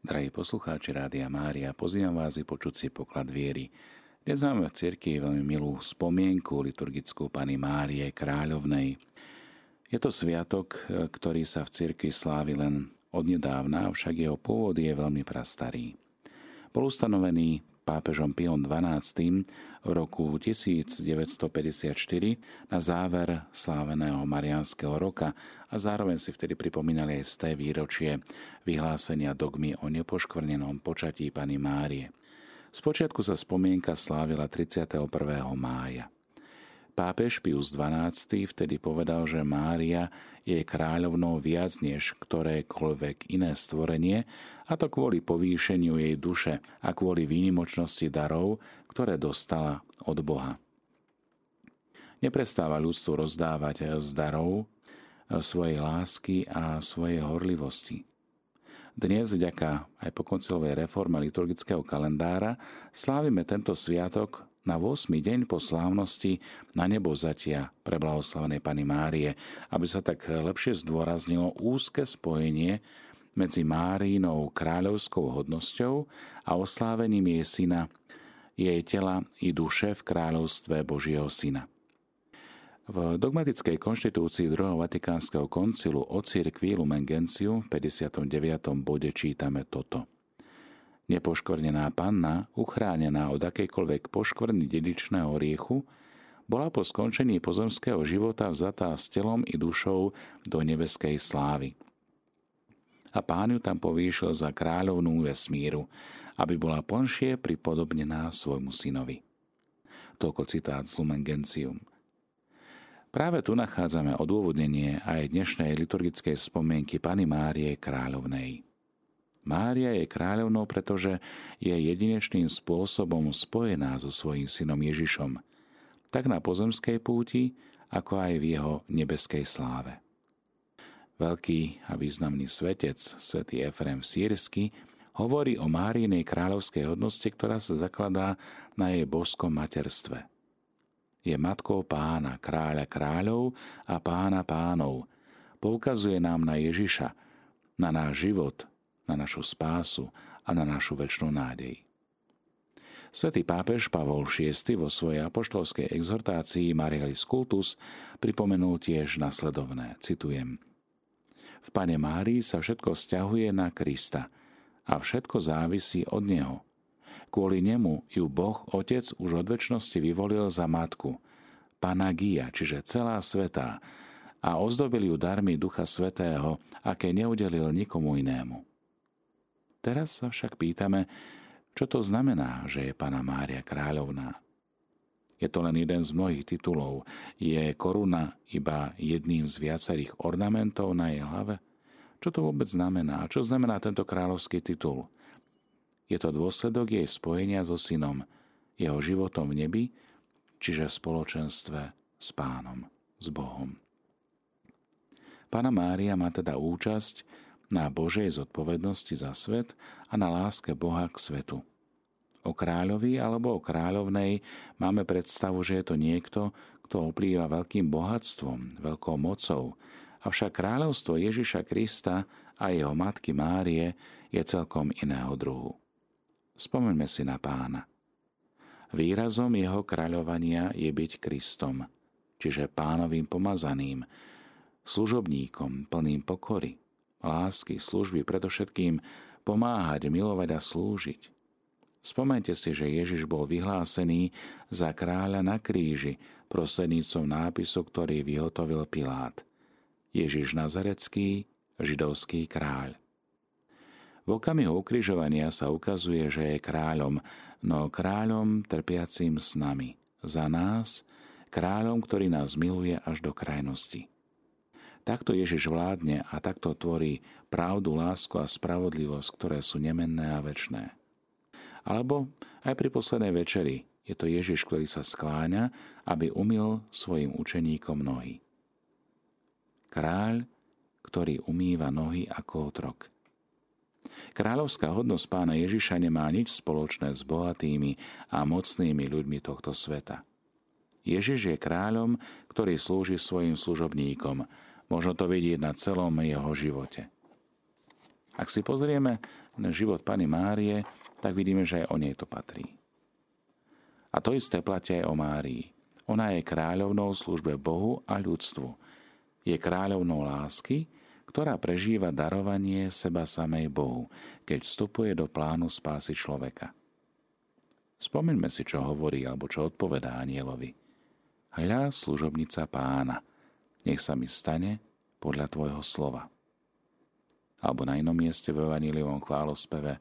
Drahí poslucháči Rádia Mária, pozývam vás vypočuť si poklad viery. Dnes máme v cirkvi veľmi milú spomienku liturgickú Pany Márie Kráľovnej. Je to sviatok, ktorý sa v cirkvi slávi len odnedávna, avšak jeho pôvod je veľmi prastarý. Bol ustanovený pápežom Pion XII v roku 1954 na záver sláveného Mariánskeho roka a zároveň si vtedy pripomínali aj sté výročie vyhlásenia dogmy o nepoškvrnenom počatí Pany Márie. Spočiatku sa spomienka slávila 31. mája. Pápež Pius XII vtedy povedal, že Mária je kráľovnou viac než ktorékoľvek iné stvorenie, a to kvôli povýšeniu jej duše a kvôli výnimočnosti darov, ktoré dostala od Boha. Neprestáva ľudstvu rozdávať z darov svojej lásky a svojej horlivosti. Dnes, vďaka aj po koncilovej reforme liturgického kalendára, slávime tento sviatok na 8. deň po slávnosti na nebo zatia pre blahoslavenej Pany Márie, aby sa tak lepšie zdôraznilo úzke spojenie medzi Márinou kráľovskou hodnosťou a oslávením jej syna, jej tela i duše v kráľovstve Božieho syna. V dogmatickej konštitúcii druhého Vatikánskeho koncilu o cirkvi Lumen Gentium v 59. bode čítame toto – Nepoškvrnená panna, uchránená od akejkoľvek poškvrny dedičného riechu, bola po skončení pozemského života vzatá s telom i dušou do nebeskej slávy. A pán ju tam povýšil za kráľovnú vesmíru, aby bola plnšie pripodobnená svojmu synovi. Toľko citát z Lumen Gentium. Práve tu nachádzame odôvodnenie aj dnešnej liturgickej spomienky Pany Márie Kráľovnej – Mária je kráľovnou, pretože je jedinečným spôsobom spojená so svojím synom Ježišom, tak na pozemskej púti, ako aj v jeho nebeskej sláve. Veľký a významný svetec, svätý Efrem Sírsky, hovorí o Márinej kráľovskej hodnosti, ktorá sa zakladá na jej boskom materstve. Je matkou pána, kráľa kráľov a pána pánov. Poukazuje nám na Ježiša, na náš život, na našu spásu a na našu väčšnú nádej. Svetý pápež Pavol VI vo svojej apoštolskej exhortácii Marielis Cultus pripomenul tiež nasledovné, citujem. V Pane Márii sa všetko stiahuje na Krista a všetko závisí od Neho. Kvôli nemu ju Boh Otec už od väčšnosti vyvolil za matku, Panagia, čiže celá svetá, a ozdobil ju darmi Ducha Svetého, aké neudelil nikomu inému. Teraz sa však pýtame, čo to znamená, že je Pana Mária kráľovná. Je to len jeden z mnohých titulov. Je koruna iba jedným z viacerých ornamentov na jej hlave? Čo to vôbec znamená? Čo znamená tento kráľovský titul? Je to dôsledok jej spojenia so synom, jeho životom v nebi, čiže v spoločenstve s pánom, s Bohom. Pána Mária má teda účasť na Božej zodpovednosti za svet a na láske Boha k svetu. O kráľovi alebo o kráľovnej máme predstavu, že je to niekto, kto oplýva veľkým bohatstvom, veľkou mocou, avšak kráľovstvo Ježiša Krista a jeho matky Márie je celkom iného druhu. Spomeňme si na pána. Výrazom jeho kráľovania je byť Kristom, čiže pánovým pomazaným, služobníkom plným pokory, lásky, služby, predovšetkým pomáhať, milovať a slúžiť. Spomente si, že Ježiš bol vyhlásený za kráľa na kríži prostredníctvom nápisu, ktorý vyhotovil Pilát. Ježiš Nazarecký, židovský kráľ. V okamihu ukrižovania sa ukazuje, že je kráľom, no kráľom trpiacim s nami, za nás, kráľom, ktorý nás miluje až do krajnosti. Takto Ježiš vládne a takto tvorí pravdu, lásku a spravodlivosť, ktoré sú nemenné a väčné. Alebo aj pri poslednej večeri je to Ježiš, ktorý sa skláňa, aby umil svojim učeníkom nohy. Kráľ, ktorý umýva nohy ako otrok. Kráľovská hodnosť pána Ježiša nemá nič spoločné s bohatými a mocnými ľuďmi tohto sveta. Ježiš je kráľom, ktorý slúži svojim služobníkom, Možno to vidieť na celom jeho živote. Ak si pozrieme na život Pany Márie, tak vidíme, že aj o nej to patrí. A to isté platia aj o Márii. Ona je kráľovnou službe Bohu a ľudstvu. Je kráľovnou lásky, ktorá prežíva darovanie seba samej Bohu, keď vstupuje do plánu spásy človeka. Spomeňme si, čo hovorí alebo čo odpovedá anielovi. Hľa služobnica pána, nech sa mi stane podľa tvojho slova. Alebo na inom mieste v Evaníliovom chválospeve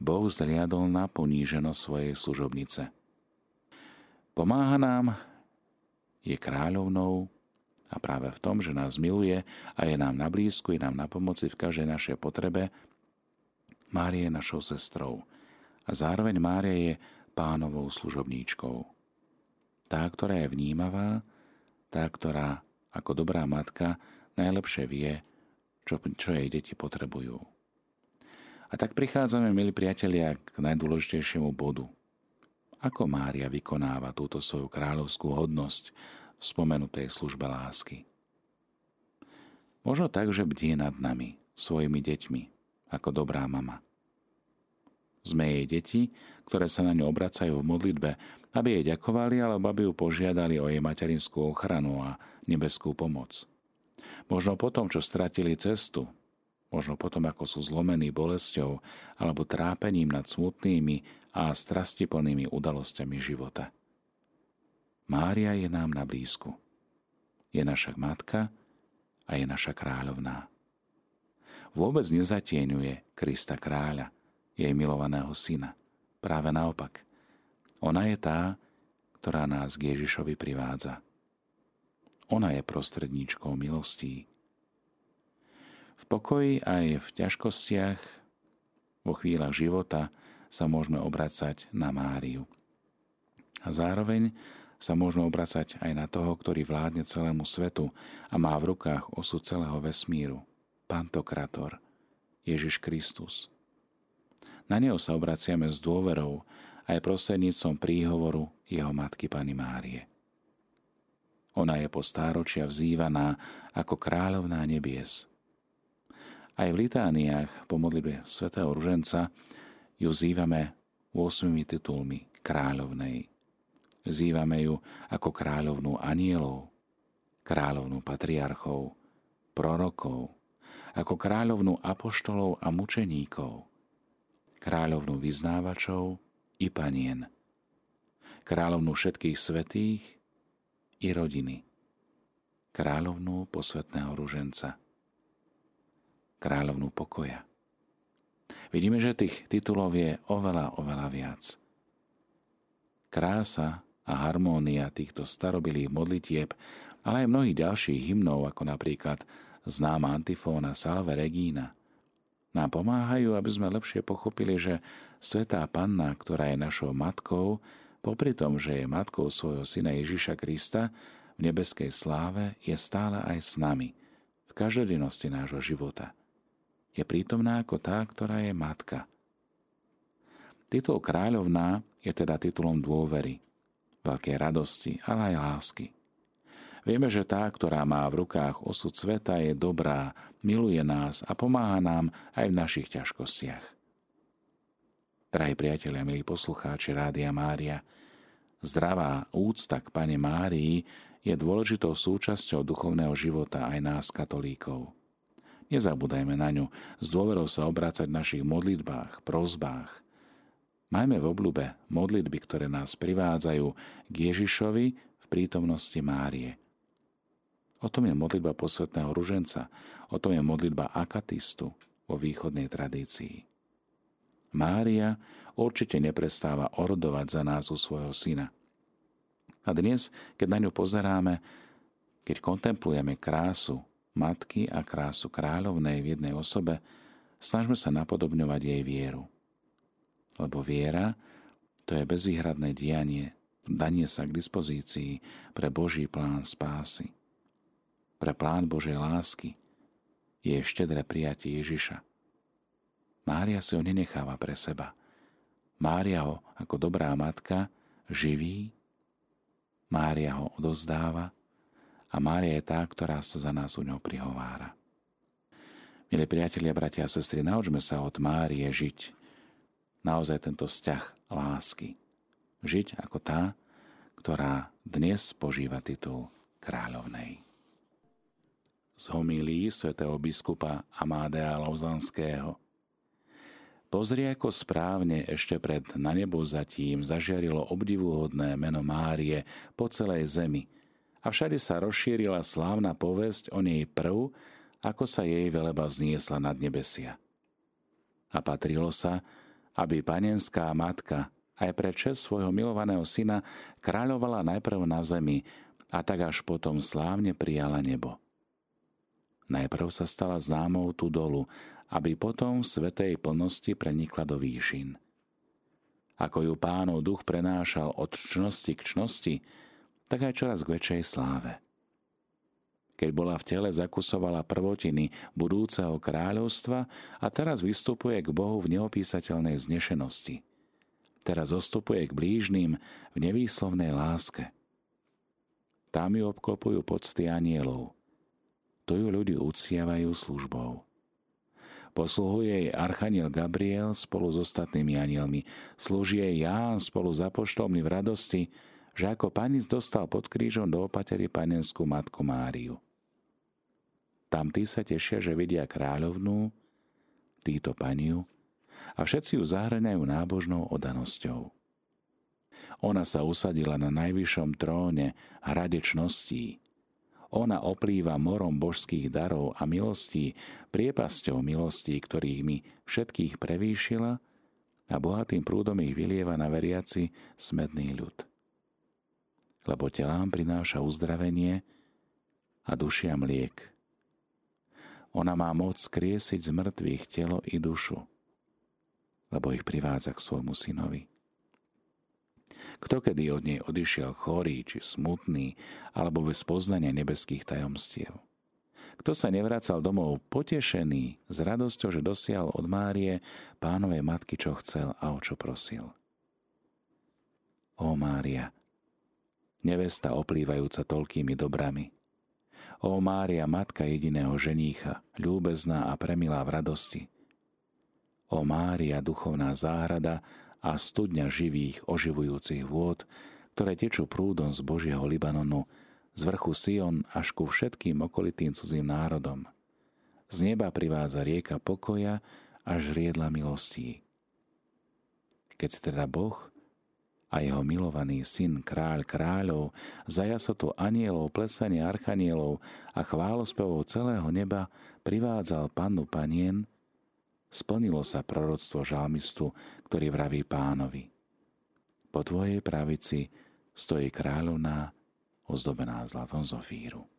Boh zliadol na poníženosť svojej služobnice. Pomáha nám, je kráľovnou, a práve v tom, že nás miluje a je nám na blízku, je nám na pomoci v každej našej potrebe, Mária je našou sestrou. A zároveň Mária je pánovou služobníčkou. Tá, ktorá je vnímavá, tá, ktorá ako dobrá matka najlepšie vie, čo, čo jej deti potrebujú. A tak prichádzame, milí priatelia, k najdôležitejšiemu bodu. Ako Mária vykonáva túto svoju kráľovskú hodnosť, spomenutej službe lásky. Možno tak, že bdie nad nami, svojimi deťmi, ako dobrá mama. Sme jej deti, ktoré sa na ňu obracajú v modlitbe, aby jej ďakovali alebo aby ju požiadali o jej materinskú ochranu a nebeskú pomoc. Možno potom, čo stratili cestu, možno potom, ako sú zlomení bolesťou alebo trápením nad smutnými a strastiplnými udalosťami života. Mária je nám na blízku. Je naša matka a je naša kráľovná. Vôbec nezatieňuje Krista kráľa, jej milovaného syna. Práve naopak. Ona je tá, ktorá nás k Ježišovi privádza. Ona je prostredníčkou milostí. V pokoji aj v ťažkostiach, vo chvíľach života sa môžeme obracať na Máriu. A zároveň sa môžeme obracať aj na toho, ktorý vládne celému svetu a má v rukách osud celého vesmíru, Pantokrator, Ježiš Kristus. Na neho sa obraciame s dôverou aj prostredníctvom príhovoru jeho matky Pany Márie. Ona je po stáročia vzývaná ako kráľovná nebies. Aj v litániách po modlitbe svätého Ruženca ju zývame 8 titulmi kráľovnej. Zývame ju ako kráľovnú anielov, kráľovnú patriarchov, prorokov, ako kráľovnú apoštolov a mučeníkov, kráľovnú vyznávačov i panien, kráľovnú všetkých svetých i rodiny, kráľovnú posvetného ruženca, kráľovnú pokoja. Vidíme, že tých titulov je oveľa, oveľa viac. Krása a harmónia týchto starobilých modlitieb, ale aj mnohých ďalších hymnov, ako napríklad známa antifóna Salve Regina, nám pomáhajú, aby sme lepšie pochopili, že Svetá Panna, ktorá je našou matkou, popri tom, že je matkou svojho syna Ježiša Krista, v nebeskej sláve je stále aj s nami, v každodennosti nášho života. Je prítomná ako tá, ktorá je matka. Titul kráľovná je teda titulom dôvery, veľkej radosti, ale aj lásky. Vieme, že tá, ktorá má v rukách osud sveta, je dobrá, miluje nás a pomáha nám aj v našich ťažkostiach. Drahí priatelia, milí poslucháči Rádia Mária, zdravá úcta k Pane Márii je dôležitou súčasťou duchovného života aj nás, katolíkov. Nezabúdajme na ňu, s dôverou sa obrácať v našich modlitbách, prozbách, Majme v obľube modlitby, ktoré nás privádzajú k Ježišovi v prítomnosti Márie. O tom je modlitba posvetného ruženca, o tom je modlitba akatistu vo východnej tradícii. Mária určite neprestáva orodovať za nás u svojho syna. A dnes, keď na ňu pozeráme, keď kontemplujeme krásu matky a krásu kráľovnej v jednej osobe, snažme sa napodobňovať jej vieru. Lebo viera to je bezvýhradné dianie, danie sa k dispozícii pre Boží plán spásy. Pre plán Božej lásky je štedré prijatie Ježiša. Mária si ho nenecháva pre seba. Mária ho ako dobrá matka živí, Mária ho odozdáva a Mária je tá, ktorá sa za nás u ňou prihovára. Milí priatelia, bratia a sestry, naučme sa od Márie žiť naozaj tento vzťah lásky. Žiť ako tá, ktorá dnes požíva titul kráľovnej. Z homílí svätého biskupa Amádea Lauzanského Pozri, ako správne ešte pred na nebo zatím zažiarilo obdivuhodné meno Márie po celej zemi a všade sa rozšírila slávna povesť o nej prv, ako sa jej veleba zniesla nad nebesia. A patrilo sa, aby panenská matka aj pre čest svojho milovaného syna kráľovala najprv na zemi a tak až potom slávne prijala nebo. Najprv sa stala známou tu dolu, aby potom v svetej plnosti prenikla do výšin. Ako ju pánov duch prenášal od čnosti k čnosti, tak aj čoraz k väčšej sláve. Keď bola v tele, zakusovala prvotiny budúceho kráľovstva a teraz vystupuje k Bohu v neopísateľnej znešenosti. Teraz zostupuje k blížným v nevýslovnej láske. Tam ju obklopujú pocty anielov. To ju ľudí uctievajú službou. Posluhuje jej Archaniel Gabriel spolu s ostatnými anielmi. Slúži jej Ján spolu s apoštolmi v radosti, že ako panic dostal pod krížom do opatery panenskú matku Máriu. Tamtí sa tešia, že vidia kráľovnú, títo paniu, a všetci ju zahrňajú nábožnou odanosťou. Ona sa usadila na najvyššom tróne hradečností. Ona oplýva morom božských darov a milostí, priepasťou milostí, ktorých mi všetkých prevýšila a bohatým prúdom ich vylieva na veriaci smedný ľud lebo telám prináša uzdravenie a dušiam liek. Ona má moc skriesiť z mŕtvych telo i dušu, lebo ich privádza k svojmu synovi. Kto kedy od nej odišiel chorý či smutný alebo bez poznania nebeských tajomstiev? Kto sa nevracal domov potešený s radosťou, že dosiahol od Márie pánovej matky, čo chcel a o čo prosil? Ó Mária, nevesta oplývajúca toľkými dobrami. Ó Mária, matka jediného ženícha, ľúbezná a premilá v radosti. Ó Mária, duchovná záhrada a studňa živých, oživujúcich vôd, ktoré tečú prúdom z Božieho Libanonu, z vrchu Sion až ku všetkým okolitým cudzím národom. Z neba privádza rieka pokoja až riedla milostí. Keď si teda Boh, a jeho milovaný syn, kráľ kráľov, za anielov, plesanie archanielov a chválospevov celého neba privádzal pannu panien, splnilo sa proroctvo žalmistu, ktorý vraví pánovi. Po tvojej pravici stojí kráľovná ozdobená zlatom zofíru.